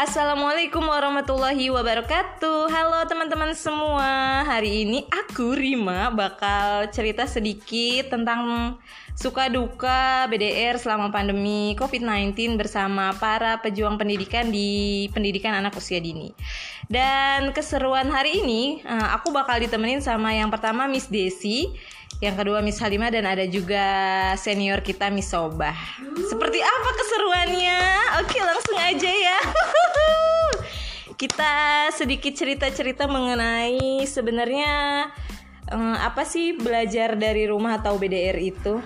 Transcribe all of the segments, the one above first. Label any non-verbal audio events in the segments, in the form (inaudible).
Assalamualaikum warahmatullahi wabarakatuh Halo teman-teman semua Hari ini aku Rima bakal cerita sedikit tentang suka duka BDR selama pandemi COVID-19 bersama para pejuang pendidikan di pendidikan anak usia dini. Dan keseruan hari ini eh, aku bakal ditemenin sama yang pertama Miss Desi, yang kedua Miss Halimah dan ada juga senior kita Miss Sobah. Seperti apa keseruannya? Oke, langsung aja ya. (laughs) Kita sedikit cerita-cerita mengenai sebenarnya eh, apa sih belajar dari rumah atau BDR itu?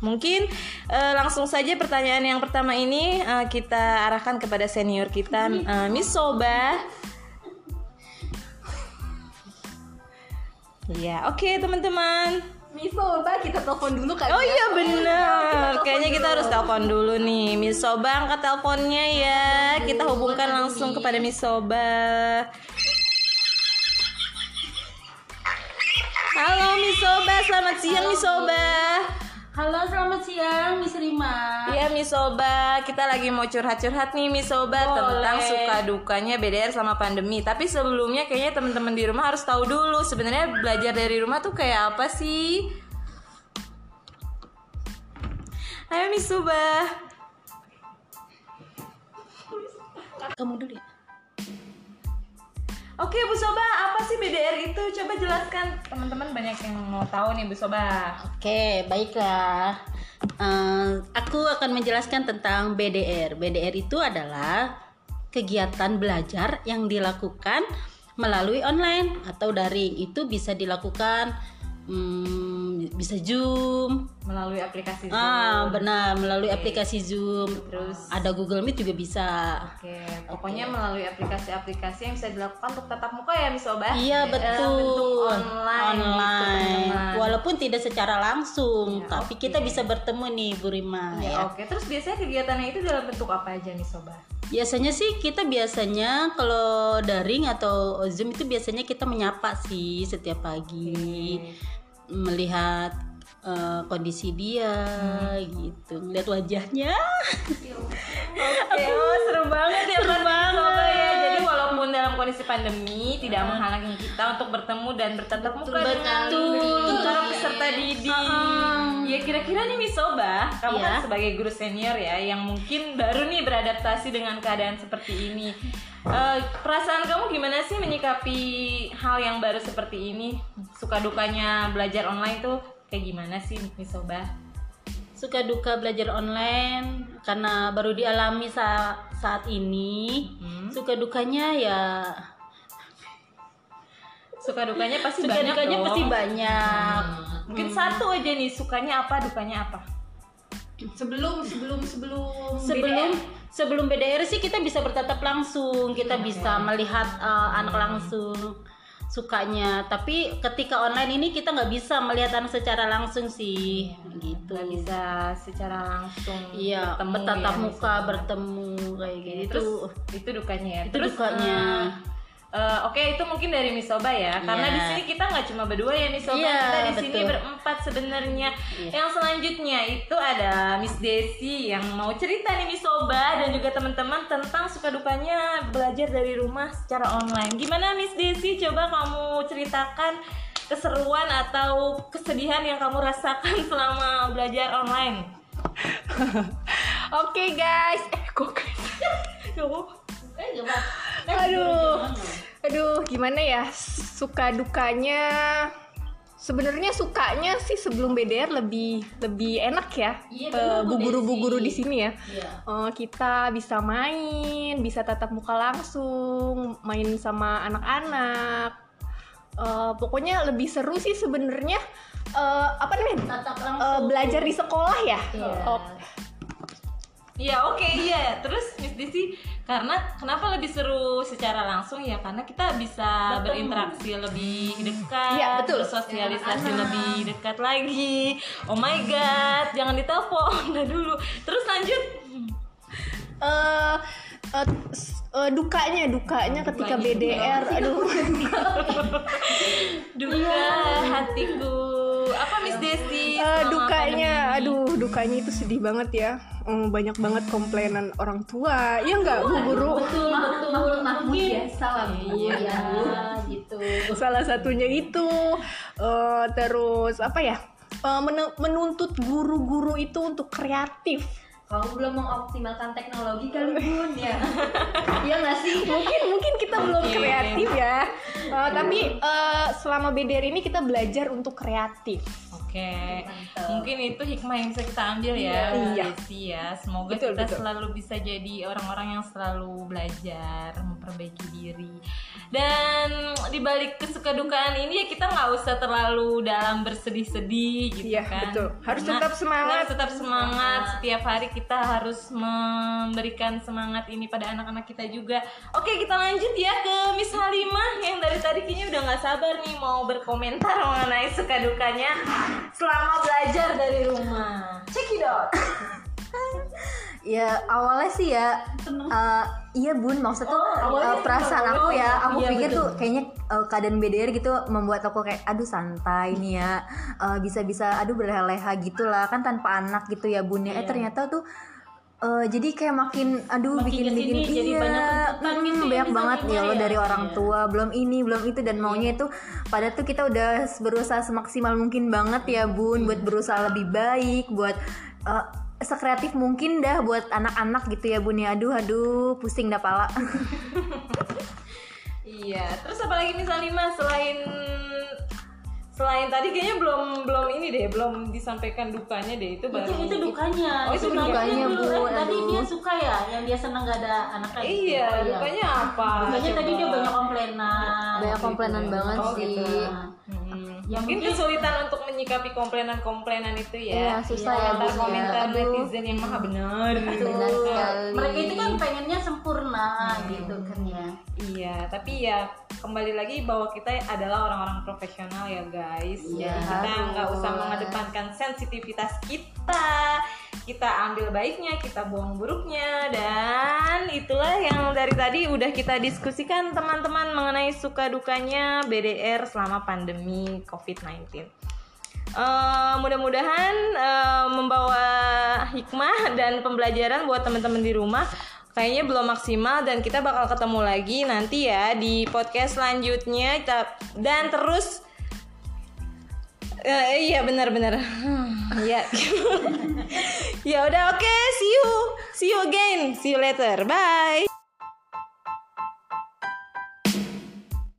Mungkin eh, langsung saja pertanyaan yang pertama ini eh, kita arahkan kepada senior kita eh, Miss Soba. Ya, oke teman-teman. Miso, Mbak, kita telepon dulu kali Oh ya. iya benar. telepon Kayaknya kita dulu. harus telepon dulu nih. Miss Soba angkat teleponnya ya. Kita hubungkan langsung kepada Miss Soba. Halo Miss Soba, selamat siang Miss Soba. Halo, selamat siang, Miss Rima. Iya Miss Soba, kita lagi mau curhat-curhat nih Miss Soba Boleh. tentang suka dukanya BDR selama pandemi. Tapi sebelumnya kayaknya teman-teman di rumah harus tahu dulu sebenarnya belajar dari rumah tuh kayak apa sih? Ayo Miss Soba. Kamu dulu ya. Oke Bu Soba, apa sih BDR itu? Coba jelaskan teman-teman banyak yang mau tahu nih Bu Soba. Oke, baiklah. Eh, aku akan menjelaskan tentang BDR. BDR itu adalah kegiatan belajar yang dilakukan melalui online atau daring. Itu bisa dilakukan hmm, bisa Zoom. Melalui aplikasi Zoom. Ah, benar, melalui aplikasi Zoom. Terus Ada Google Meet juga bisa. Oke, pokoknya melalui aplikasi-aplikasi yang bisa dilakukan untuk tatap muka ya Miss? Iya Dalam betul. bentuk online. gitu, Online. teman-teman. Walaupun tidak secara langsung, Ya, tapi oke. kita bisa bertemu nih Bu Rima Ya, ya. oke. Terus biasanya kegiatannya itu dalam bentuk apa aja nih Soba? Biasanya sih kita biasanya kalau daring atau Zoom itu biasanya kita menyapa sih setiap pagi, melihat eh, kondisi dia gitu, lihat wajahnya. Oke, oh, seru banget ya Seru banget. Ya. Jadi walaupun dalam kondisi pandemi tidak menghalangi kita untuk bertemu dan bertatap muka dengan para peserta didik. Ah. Ya kira-kira nih Miss Soba, kamu Iya. kan sebagai guru senior ya yang mungkin baru nih beradaptasi dengan keadaan seperti ini. Eh, perasaan kamu gimana sih menyikapi hal yang baru seperti ini? Suka dukanya belajar online tuh kayak gimana sih Miss Soba? Suka duka belajar online karena baru dialami saat saat ini. Hmm. Suka dukanya ya Suka dukanya pasti suka banyak dukanya dong. pasti banyak. Mungkin satu aja nih sukanya apa, dukanya apa? sebelum sebelum sebelum sebelum sebelum BDR sih kita bisa bertatap langsung. Kita bisa melihat uh, anak langsung sukanya. Tapi ketika online ini kita nggak bisa melihat anak secara langsung sih. Gitu Nggak bisa secara langsung iya bertatap ya, muka bertemu kayak gitu. Terus itu dukanya ya. Itu Terus dukanya. eh, eh, Oke itu mungkin dari Miss Soba ya, karena Iya. di sini kita nggak cuma berdua ya Miss Soba, Iya, kita di sini berempat sebenarnya. Iya. Yang selanjutnya itu ada Miss Desi yang mau cerita nih Miss Soba dan juga teman-teman tentang suka dukanya belajar dari rumah secara online. Gimana Miss Desi? Coba kamu ceritakan keseruan atau kesedihan yang kamu rasakan (laughs) selama belajar online. (laughs) Oke guys, eh kok Aduh, (laughs) Eh, apa- aduh, aduh, gimana ya suka dukanya? Sebenarnya sukanya sih sebelum BDR lebih lebih enak ya, Iya, Eh, bener, Bu bu guru-bu Desi. guru di sini ya. Iya. Eh, kita bisa main, bisa tatap muka langsung, main sama anak-anak. Eh, pokoknya lebih seru sih sebenarnya. eh, apa namanya? tatap langsung belajar di sekolah ya. Iya. Oh, Iya oke iya terus Miss Desi karena kenapa lebih seru secara langsung ya karena kita bisa Bertemu. berinteraksi lebih dekat, Iya, betul. bersosialisasi lebih dekat lagi. Oh my god, jangan ditelepon (laughs) Udah dulu. Terus lanjut. eh, s- eh, dukanya dukanya ketika Dukanya. BDR aduh (laughs) Duka hatiku. Apa Miss Desi? Eh, selama dukanya. pandemi aduh dukanya itu sedih banget ya. Hmm, banyak banget komplainan orang tua. Ya nggak bu guru betul betul. mungkin biasa lah bu iya ya. gitu. salah satunya itu Eh, terus apa ya Eh, men- menuntut guru-guru itu untuk kreatif kamu belum mengoptimalkan teknologi kali bun ya (laughs) iya nggak sih mungkin mungkin kita belum kreatif ya Eh, tapi eh, selama BDR ini kita belajar untuk kreatif Oke, mungkin itu hikmah yang bisa kita ambil ya, Iya. Desi ya. Semoga Betul, kita betul. selalu bisa jadi orang-orang yang selalu belajar, memperbaiki diri. Dan dibalik kesukadukaan ini ya kita nggak usah terlalu dalam bersedih-sedih gitu Iya, kan. betul. Harus Karena tetap semangat. Harus tetap semangat. Setiap hari kita harus memberikan semangat ini pada anak-anak kita juga. Oke, kita lanjut ya ke Miss Halimah yang dari tadi kayaknya udah nggak sabar nih mau berkomentar (laughs) mengenai suka dukanya selama belajar dari rumah. Out. Ya awalnya sih ya eh, iya bun maksud tuh eh, perasaan aku ya aku pikir tuh kayaknya eh, keadaan BDR gitu membuat aku kayak aduh santai nih ya Eh, bisa-bisa aduh berleha-leha gitu lah kan tanpa anak gitu ya bun ya. Eh ternyata tuh eh, jadi kayak makin aduh Makin bikin bikin jadi iya banyak tuntutan mm, gitu ya, banyak banget gimana ya ya? dari orang Iya. tua belum ini belum itu dan maunya itu pada tuh kita udah berusaha semaksimal mungkin banget ya bun buat berusaha lebih baik buat eh, sekreatif mungkin dah buat anak-anak gitu ya bun ya aduh aduh pusing dah pala (laughs) Iya. Terus apalagi Miss Halimah selain selain tadi kayaknya belum belum ini deh, belum disampaikan dukanya deh itu itu baru. itu dukanya Oh, itu Dukanya dukanya, dulu. Bu. Eh, tadi dia suka ya yang dia senang gak ada anaknya gitu. Iya, Oh, dukanya apa? dukanya tadi Coba. dia banyak komplainan banyak komplainan banget Oh, sih gitu. Nah, Hmm. Ya, mungkin mungkin- kesulitan untuk menyikapi komplainan-komplainan itu ya. Iya, susah ya, Bu, ya. Komentar Aduh. netizen yang maha benar. mereka itu kan pengennya sempurna Hmm. gitu kan ya Iya, tapi ya kembali lagi bahwa kita adalah orang-orang profesional ya guys. Iya, Jadi kita nggak usah mengedepankan sensitivitas kita. Kita ambil baiknya, kita buang buruknya. Dan itulah yang dari tadi udah kita diskusikan teman-teman mengenai suka dukanya BDR selama pandemi COVID-19. Eh, mudah-mudahan eh, membawa hikmah dan pembelajaran buat teman-teman di rumah. Kayaknya belum maksimal dan kita bakal ketemu lagi nanti ya di podcast selanjutnya. Dan terus Eh, iya benar-benar ya (laughs) ya udah oke see you. See you again. See you later. Bye